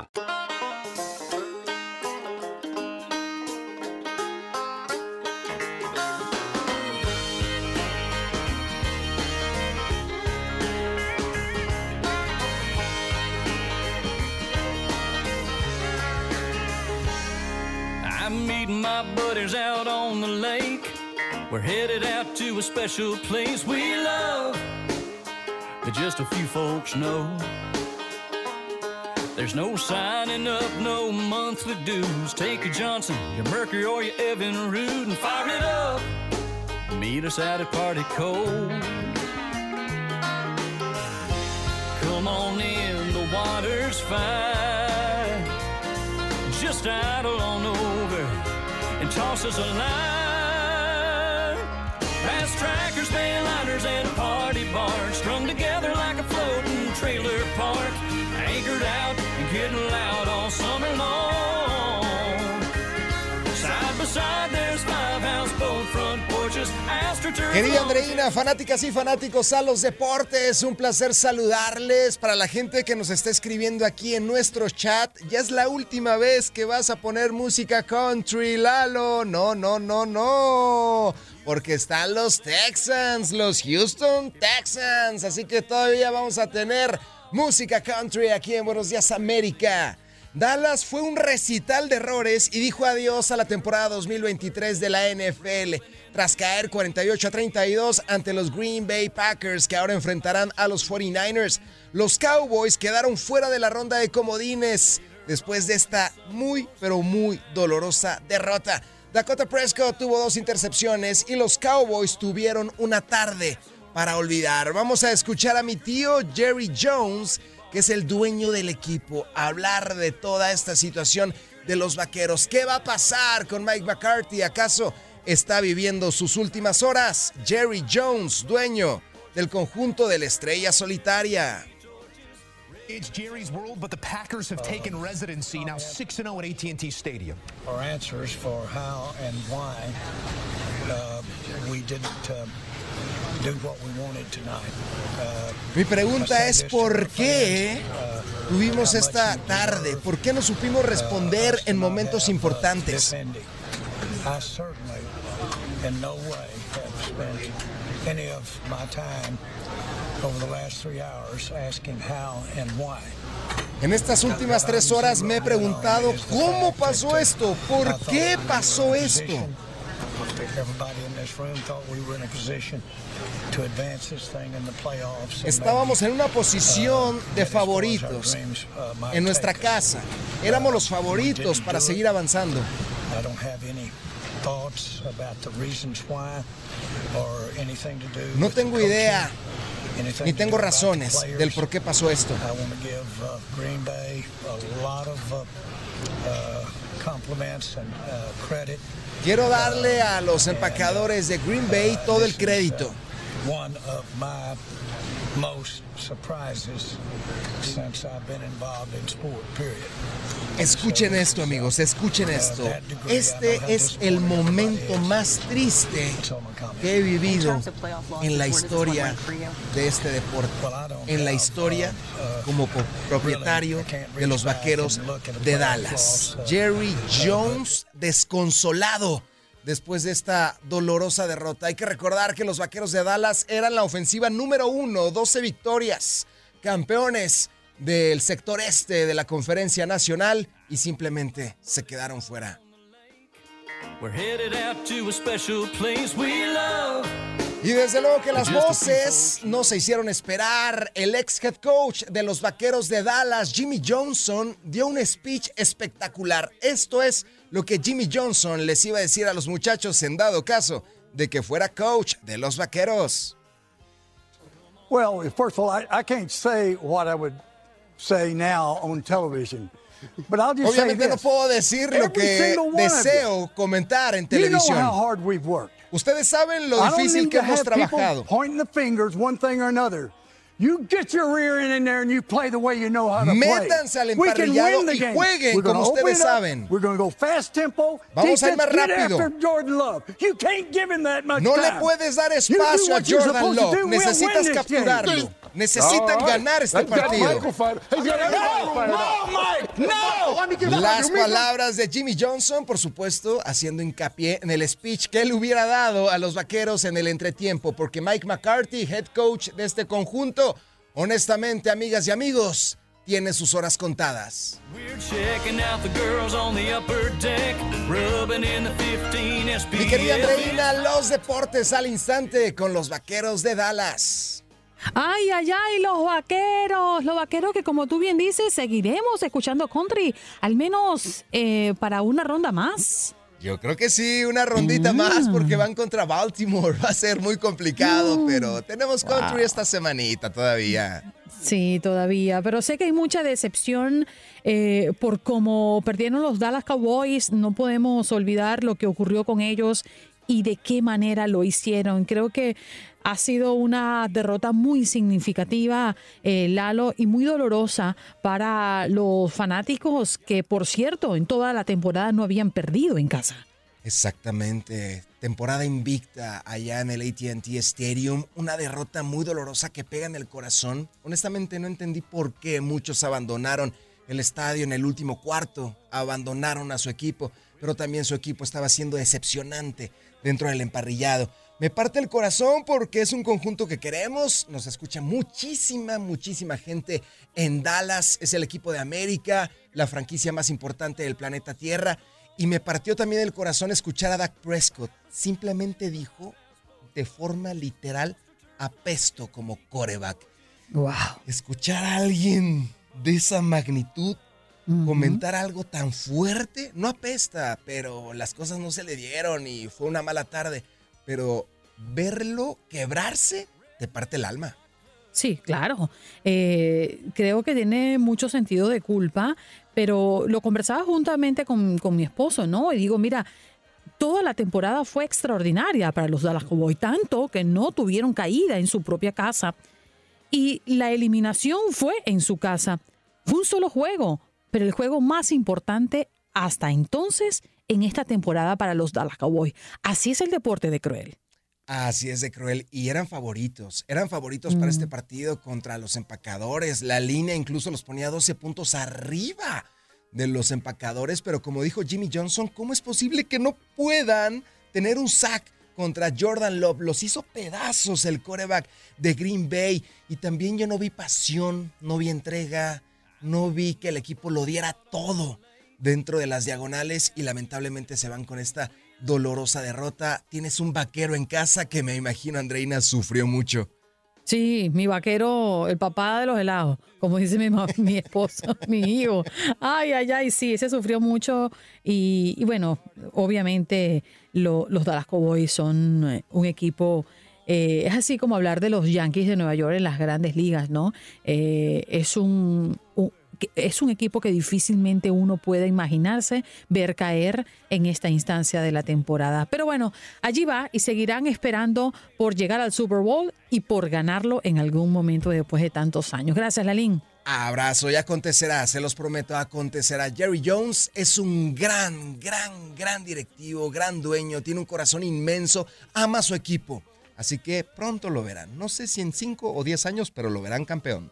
I'm meeting my buddies out on the lake. We're headed out to a special place we love that just a few folks know. There's no signing up, no monthly dues. Take a Johnson, your Mercury, or your Evan Rude and fire it up. Meet us at a Party Cold. Come on in, the water's fine. Just idle on over and toss us a line. Getting loud all summer long. Side by side, there's five houseboat front porches. AstroTurf Querida Andreina, fanáticas y fanáticos a los deportes, un placer saludarles. Para la gente que nos está escribiendo aquí en nuestro chat, ya es la última vez que vas a poner música country, Lalo. No, no, no, no. Porque están los Texans, los Houston Texans. Así que todavía vamos a tener música country aquí en Buenos Días América. Dallas fue un recital de errores y dijo adiós a la temporada 2023 de la NFL tras caer 48 a 32 ante los Green Bay Packers que ahora enfrentarán a los 49ers. Los Cowboys quedaron fuera de la ronda de comodines después de esta muy pero muy dolorosa derrota. Dakota Prescott tuvo dos intercepciones y los Cowboys tuvieron una tarde para olvidar. Vamos a escuchar a mi tío Jerry Jones, que es el dueño del equipo, hablar de toda esta situación de los vaqueros. ¿Qué va a pasar con Mike McCarthy? ¿Acaso está viviendo sus últimas horas? Jerry Jones, dueño del conjunto de la estrella solitaria. It's Jerry's world, but the Packers have taken residency now 6 0 at AT&T Stadium. Our answers for how and why uh, we didn't uh, Uh, Mi pregunta es por qué tuvimos esta tarde, por qué no supimos responder en momentos importantes. I certainly in no way have spent any of my time over the last three hours asking how and why. En estas últimas tres horas me he preguntado cómo pasó esto, por qué pasó esto. Estábamos en una posición de favoritos en nuestra casa. Éramos los favoritos para seguir avanzando. I don't have any thoughts about the reasons why or anything to do No tengo idea ni tengo razones del por qué pasó esto. Quiero darle a los empacadores de Green Bay todo el crédito. One of my most surprises since I've been involved in sport, period. Escuchen esto, amigos, escuchen esto. Este es el momento más triste que he vivido en la historia de este deporte. En la historia como co- propietario de los Vaqueros de Dallas. Jerry Jones desconsolado después de esta dolorosa derrota. Hay que recordar que los Vaqueros de Dallas eran la ofensiva número uno, 12 victorias, campeones del sector este de la conferencia nacional y simplemente se quedaron fuera. Y desde luego que las voces no se hicieron esperar. El ex head coach de los Vaqueros de Dallas, Jimmy Johnson, dio un speech espectacular. Esto es lo que Jimmy Johnson les iba a decir a los muchachos en dado caso de que fuera coach de los Vaqueros. Well, first of all, I, I can't say what I would say now on television. But I'll just say Obviamente no this. puedo decir lo que deseo comentar en You know televisión. how hard we've worked. Ustedes saben lo difícil que hemos trabajado. Pointing the fingers, one thing or another. You get your rear end in there and you play the way you know how to play. Métanse al We can emparrillado win the y game. jueguen We're como open ustedes saben. We're going to go fast tempo. Vamos a ir más get rápido. after Jordan Love. You can't give him that much No le puedes dar espacio a Jordan Love. Necesitas capturarlo. Necesitan ganar este partido. Las palabras de Jimmy Johnson, por supuesto, haciendo hincapié en el speech que él hubiera dado a los vaqueros en el entretiempo, porque Mike McCarthy, head coach de este conjunto, honestamente, amigas y amigos, tiene sus horas contadas. We're checking out the girls on the upper deck, rubbing in the 15 SPF. Mi querida Andreina, los deportes al instante con los vaqueros de Dallas. Ay, ay, ay, los vaqueros, los vaqueros que como tú bien dices, seguiremos escuchando country, al menos eh, para una ronda más. Yo creo que sí, una rondita más porque van contra Baltimore. Va a ser muy complicado, pero tenemos country Wow. esta semanita todavía. Sí, todavía, pero sé que hay mucha decepción eh, por cómo perdieron los Dallas Cowboys. No podemos olvidar lo que ocurrió con ellos y de qué manera lo hicieron. Creo que ha sido una derrota muy significativa, eh, Lalo, y muy dolorosa para los fanáticos que, por cierto, en toda la temporada no habían perdido en casa. Exactamente. Temporada invicta allá en el ATT Stadium. Una derrota muy dolorosa que pega en el corazón. Honestamente no entendí por qué muchos abandonaron el estadio en el último cuarto. Abandonaron a su equipo. Pero también su equipo estaba siendo decepcionante dentro del emparrillado. Me parte el corazón porque es un conjunto que queremos. Nos escucha muchísima, muchísima gente en Dallas. Es el equipo de América, la franquicia más importante del planeta Tierra. Y me partió también el corazón escuchar a Dak Prescott. Simplemente dijo de forma literal, apesto como coreback. Wow. Escuchar a alguien de esa magnitud comentar algo tan fuerte, no apesta, pero las cosas no se le dieron y fue una mala tarde. Pero verlo quebrarse te parte el alma. Sí, claro. Eh, creo que tiene mucho sentido de culpa, pero lo conversaba juntamente con, con mi esposo, ¿no? Y digo, mira, toda la temporada fue extraordinaria para los Dallas Cowboys, tanto que no tuvieron caída en su propia casa. Y la eliminación fue en su casa. Fue un solo juego, pero el juego más importante hasta entonces en esta temporada para los Dallas Cowboys. Así es el deporte de cruel. Así es de cruel. Y eran favoritos. Eran favoritos para este partido contra los empacadores. La línea incluso los ponía 12 puntos arriba de los empacadores. Pero como dijo Jimmy Johnson, ¿cómo es posible que no puedan tener un sack contra Jordan Love. Los hizo pedazos el coreback de Green Bay. Y también yo no vi pasión, no vi entrega, no vi que el equipo lo diera todo dentro de las diagonales y lamentablemente se van con esta dolorosa derrota. Tienes un vaquero en casa que me imagino Andreina sufrió mucho. Sí, mi vaquero, el papá de los helados, como dice mi, esposo, mi hijo. Ay, ay, ay, sí, ese sufrió mucho y, bueno, obviamente lo- los Dallas Cowboys son eh, un equipo, eh, es así como hablar de los Yankees de Nueva York en las grandes ligas, ¿no? Eh, es un, es un equipo que difícilmente uno puede imaginarse ver caer en esta instancia de la temporada. Pero bueno, allí va y seguirán esperando por llegar al Super Bowl y por ganarlo en algún momento después de tantos años. Gracias, Lalín. Abrazo, y acontecerá, se los prometo, acontecerá. Jerry Jones es un gran, gran, gran directivo, gran dueño, tiene un corazón inmenso, ama su equipo. Así que pronto lo verán. No sé si en 5 o 10 años, pero lo verán campeón.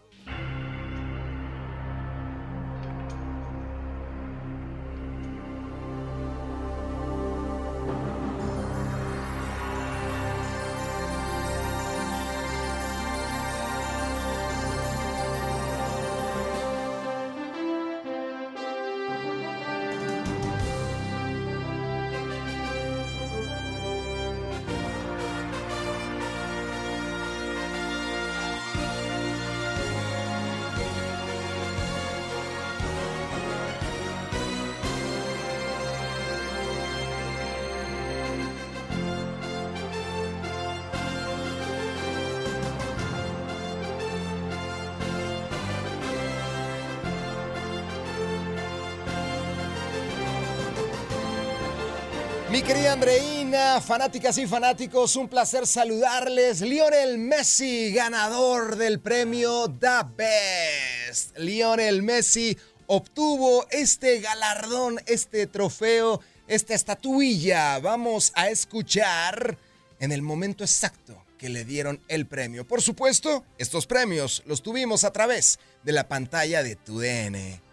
Mi querida Andreina, fanáticas y fanáticos, un placer saludarles. Lionel Messi, ganador del premio The Best. Lionel Messi obtuvo este galardón, este trofeo, esta estatuilla. Vamos a escuchar en el momento exacto que le dieron el premio. Por supuesto, estos premios los tuvimos a través de la pantalla de tu DN.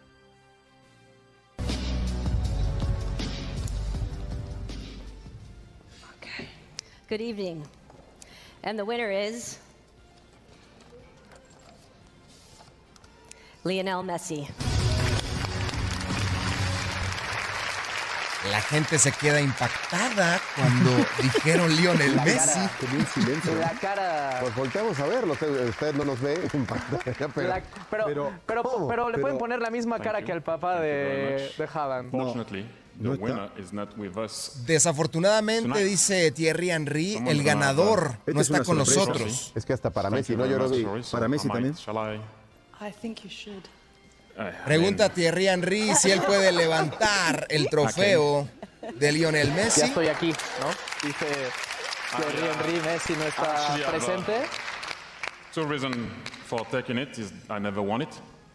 Good evening. And the winner is Lionel Messi. La gente se queda impactada cuando dijeron Lionel La Messi. cara, silencio. La cara. Pues volteamos a verlo. Usted, usted no nos ve pero. La- pero, pero, le pueden poner la misma cara que al papá de, de Haaland. Fortunately, No está. winner is not with us. Desafortunadamente, dice Thierry Henry, el ganador no es está con nosotros. Es que hasta para Messi, ¿no? Yo creo que para Messi también. Pregunta a Thierry Henry si él puede levantar el trofeo de Lionel Messi. Ya estoy aquí, ¿no? Dice Thierry Henry, Messi no está I presente. Two reasons for taking it is I never won it.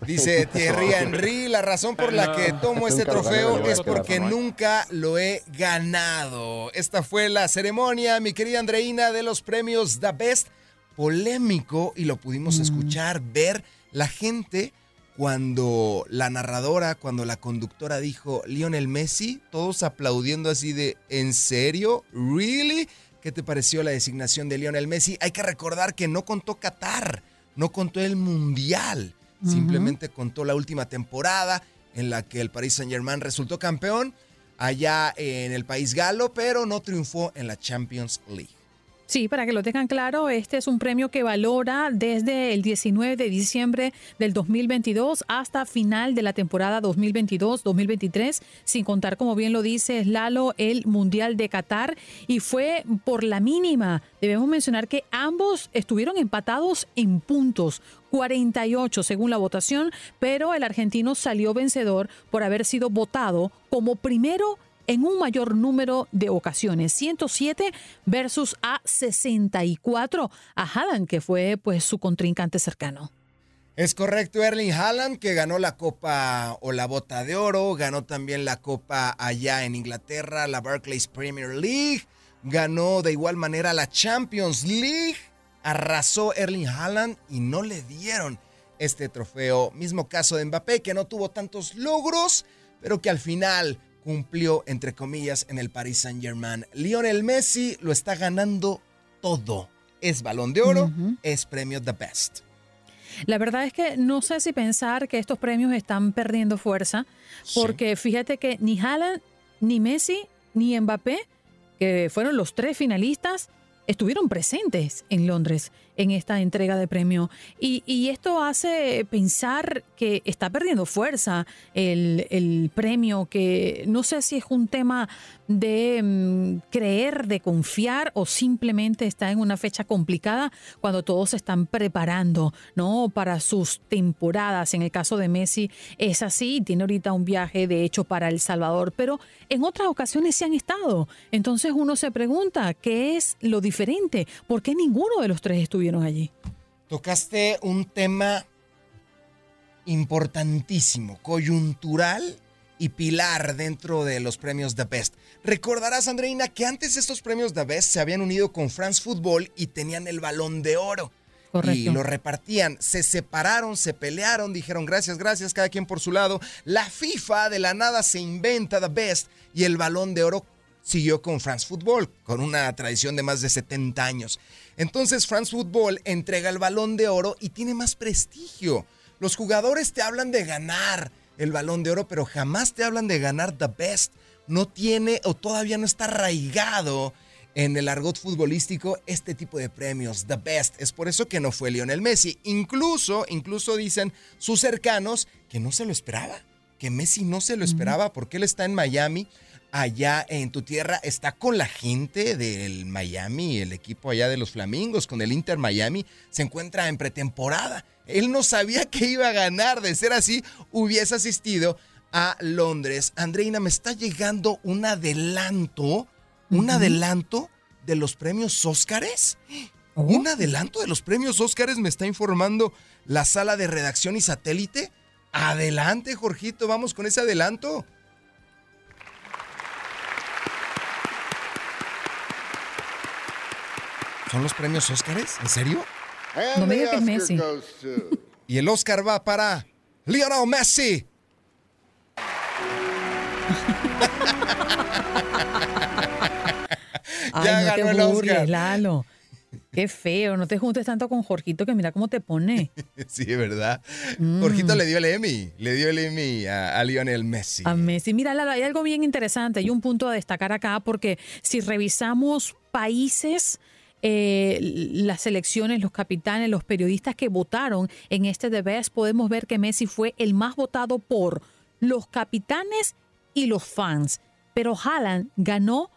Dice Thierry Henry, la razón por la que tomo este trofeo es porque nunca lo he ganado. Esta fue la ceremonia, mi querida Andreina, de los premios The Best. Polémico y lo pudimos escuchar, ver la gente cuando la narradora, cuando la conductora dijo Lionel Messi, todos aplaudiendo así de ¿en serio? ¿Really? ¿Qué te pareció la designación de Lionel Messi? Hay que recordar que no contó Qatar, no contó el Mundial, simplemente contó la última temporada en la que el Paris Saint-Germain resultó campeón allá en el país galo, pero no triunfó en la Champions League. Sí, para que lo tengan claro, este es un premio que valora desde el 19 de diciembre del 2022 hasta final de la temporada 2022-2023, sin contar, como bien lo dice Lalo, el Mundial de Qatar. Y fue por la mínima. Debemos mencionar que ambos estuvieron empatados en puntos. 48 según la votación, pero el argentino salió vencedor por haber sido votado como primero en un mayor número de ocasiones, 107 versus a 64 a Haaland, que fue pues su contrincante cercano. Es correcto, Erling Haaland, que ganó la Copa o la Bota de Oro, ganó también la Copa allá en Inglaterra, la Barclays Premier League, ganó de igual manera la Champions League, arrasó Erling Haaland y no le dieron este trofeo. Mismo caso de Mbappé, que no tuvo tantos logros, pero que al final cumplió, entre comillas, en el Paris Saint Germain. Lionel Messi lo está ganando todo. Es balón de oro, es premio The Best. La verdad es que no sé si pensar que estos premios están perdiendo fuerza, porque fíjate que ni Haaland, ni Messi, ni Mbappé, que fueron los tres finalistas, estuvieron presentes en Londres en esta entrega de premio. Y, esto hace pensar que está perdiendo fuerza el, el premio, que no sé si es un tema de mm, creer, de confiar o simplemente está en una fecha complicada cuando todos se están preparando, ¿no? Para sus temporadas. En el caso de Messi es así, tiene ahorita un viaje de hecho para El Salvador, pero en otras ocasiones se han estado. Entonces uno se pregunta, ¿qué es lo diferente? ¿Por qué ninguno de los tres estuvieron allí? Tocaste un tema importantísimo, coyuntural y pilar dentro de los premios The Best. Recordarás, Andreina, que antes estos premios The Best se habían unido con France Football y tenían el balón de oro. Correcto. Y lo repartían, se separaron, se pelearon, dijeron gracias, gracias, cada quien por su lado. La FIFA de la nada se inventa The Best y el balón de oro siguió con France Football, con una tradición de más de 70 años. Entonces France Football entrega el balón de oro y tiene más prestigio. Los jugadores te hablan de ganar el balón de oro, pero jamás te hablan de ganar the best. No tiene o todavía no está arraigado en el argot futbolístico este tipo de premios, the best. Es por eso que no fue Lionel Messi. Incluso, incluso dicen sus cercanos que no se lo esperaba, que Messi no se lo esperaba porque él está en Miami allá en tu tierra, está con la gente del Miami, el equipo allá de los Flamingos, con el Inter Miami, se encuentra en pretemporada. Él no sabía que iba a ganar, de ser así, hubiese asistido a Londres. Andreina, me está llegando un adelanto, un adelanto de los premios Óscares. Un adelanto de los premios Óscares me está informando la sala de redacción y satélite. Adelante, Jorgito, vamos con ese adelanto. ¿Son los premios Óscares? ¿En serio? No me digas que es Messi. Y el Oscar va para Lionel Messi. Ay, Ya no ganó te el burles, Oscar. Lalo. Qué feo, no te juntes tanto con Jorgito que mira cómo te pone. Sí, ¿verdad? Mm. Jorgito le dio el Emmy. Le dio el Emmy a, a Lionel Messi. A Messi. Mira, Lalo, hay algo bien interesante, hay un punto a destacar acá porque si revisamos países, eh, las selecciones, los capitanes, los periodistas que votaron en este The podemos ver que Messi fue el más votado por los capitanes y los fans. Pero Haaland ganó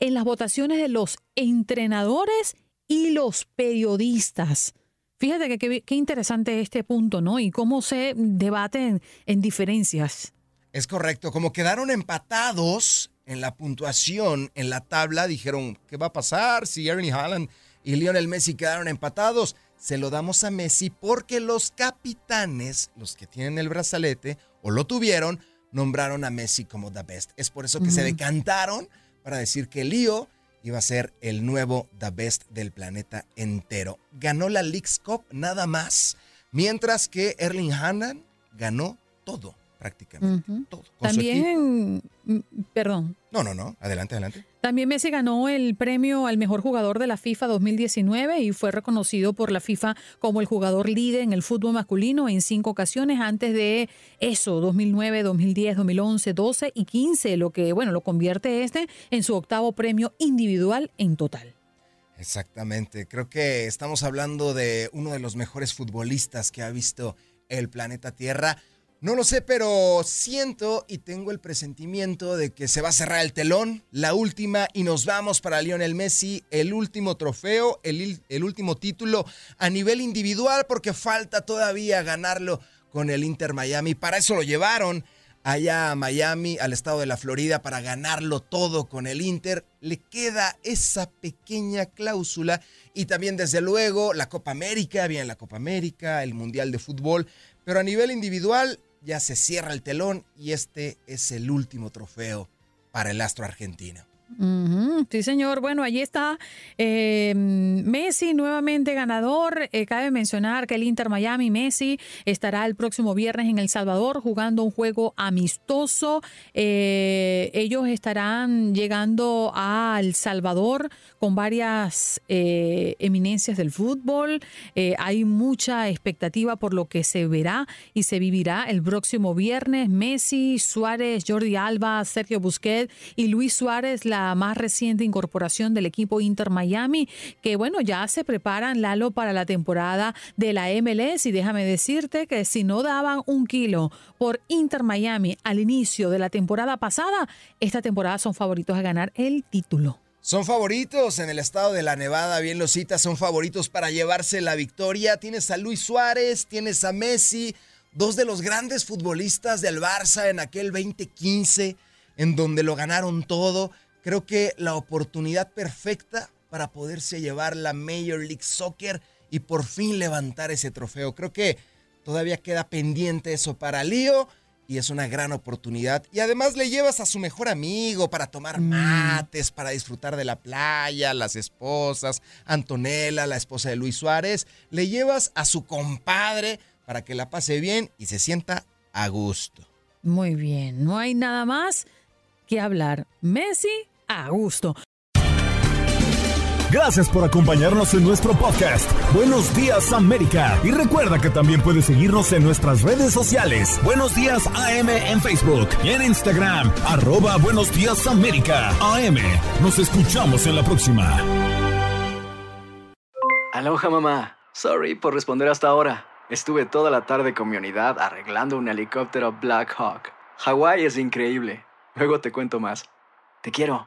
en las votaciones de los entrenadores y los periodistas. Fíjate que qué interesante este punto, ¿no? Y cómo se debaten en diferencias. Es correcto. Como quedaron empatados en la puntuación, en la tabla, dijeron, ¿qué va a pasar si Ernie Haaland y Lionel Messi quedaron empatados? Se lo damos a Messi porque los capitanes, los que tienen el brazalete o lo tuvieron, nombraron a Messi como the best. Es por eso que se decantaron para decir que Lío iba a ser el nuevo the best del planeta entero. Ganó la League's Cup nada más, mientras que Erling Haaland ganó todo prácticamente. Todo. con su equipo. También, mm, perdón, No, no, no. Adelante, adelante. También Messi ganó el premio al mejor jugador de la FIFA 2019 y fue reconocido por la FIFA como el jugador líder en el fútbol masculino en cinco ocasiones antes de eso, 2009, 2010, 2011, 12 y 15, lo que, bueno, lo convierte este en su octavo premio individual en total. Exactamente. Creo que estamos hablando de uno de los mejores futbolistas que ha visto el planeta Tierra. No lo sé, pero siento y tengo el presentimiento de que se va a cerrar el telón, la última, y nos vamos para Lionel Messi, el último trofeo, el, último título a nivel individual, porque falta todavía ganarlo con el Inter Miami. Para eso lo llevaron allá a Miami, al estado de la Florida, para ganarlo todo con el Inter. Le queda esa pequeña cláusula y también, desde luego, la Copa América, bien la Copa América, el Mundial de Fútbol, pero a nivel individual ya se cierra el telón y este es el último trofeo para el astro argentino. Sí, señor. Bueno, allí está eh, Messi nuevamente ganador. Eh, cabe mencionar que el Inter Miami Messi estará el próximo viernes en El Salvador jugando un juego amistoso. Eh, ellos estarán llegando a El Salvador con varias eh, eminencias del fútbol. Eh, hay mucha expectativa por lo que se verá y se vivirá el próximo viernes. Messi, Suárez, Jordi Alba, Sergio Busquets y Luis Suárez, la más reciente incorporación del equipo Inter Miami, que bueno, ya se preparan, Lalo, para la temporada de la MLS. Y déjame decirte que si no daban un kilo por Inter Miami al inicio de la temporada pasada, esta temporada son favoritos a ganar el título. Son favoritos en el estado de la Nevada, bien lo citas, son favoritos para llevarse la victoria. Tienes a Luis Suárez, tienes a Messi, dos de los grandes futbolistas del Barça en aquel 2015, en donde lo ganaron todo. Creo que la oportunidad perfecta para poderse llevar la Major League Soccer y por fin levantar ese trofeo. Creo que todavía queda pendiente eso para Lío y es una gran oportunidad. Y además le llevas a su mejor amigo para tomar mates, para disfrutar de la playa, las esposas, Antonella, la esposa de Luis Suárez. Le llevas a su compadre para que la pase bien y se sienta a gusto. Muy bien, no hay nada más que hablar. Messi a gusto. Gracias por acompañarnos en nuestro podcast. Buenos días América. Y recuerda que también puedes seguirnos en nuestras redes sociales. Buenos días AM en Facebook y en Instagram. Arroba Buenos días América. AM. Nos escuchamos en la próxima. Aloha mamá. Sorry por responder hasta ahora. Estuve toda la tarde con mi unidad arreglando un helicóptero Black Hawk. Hawái es increíble. Luego te cuento más. Te quiero.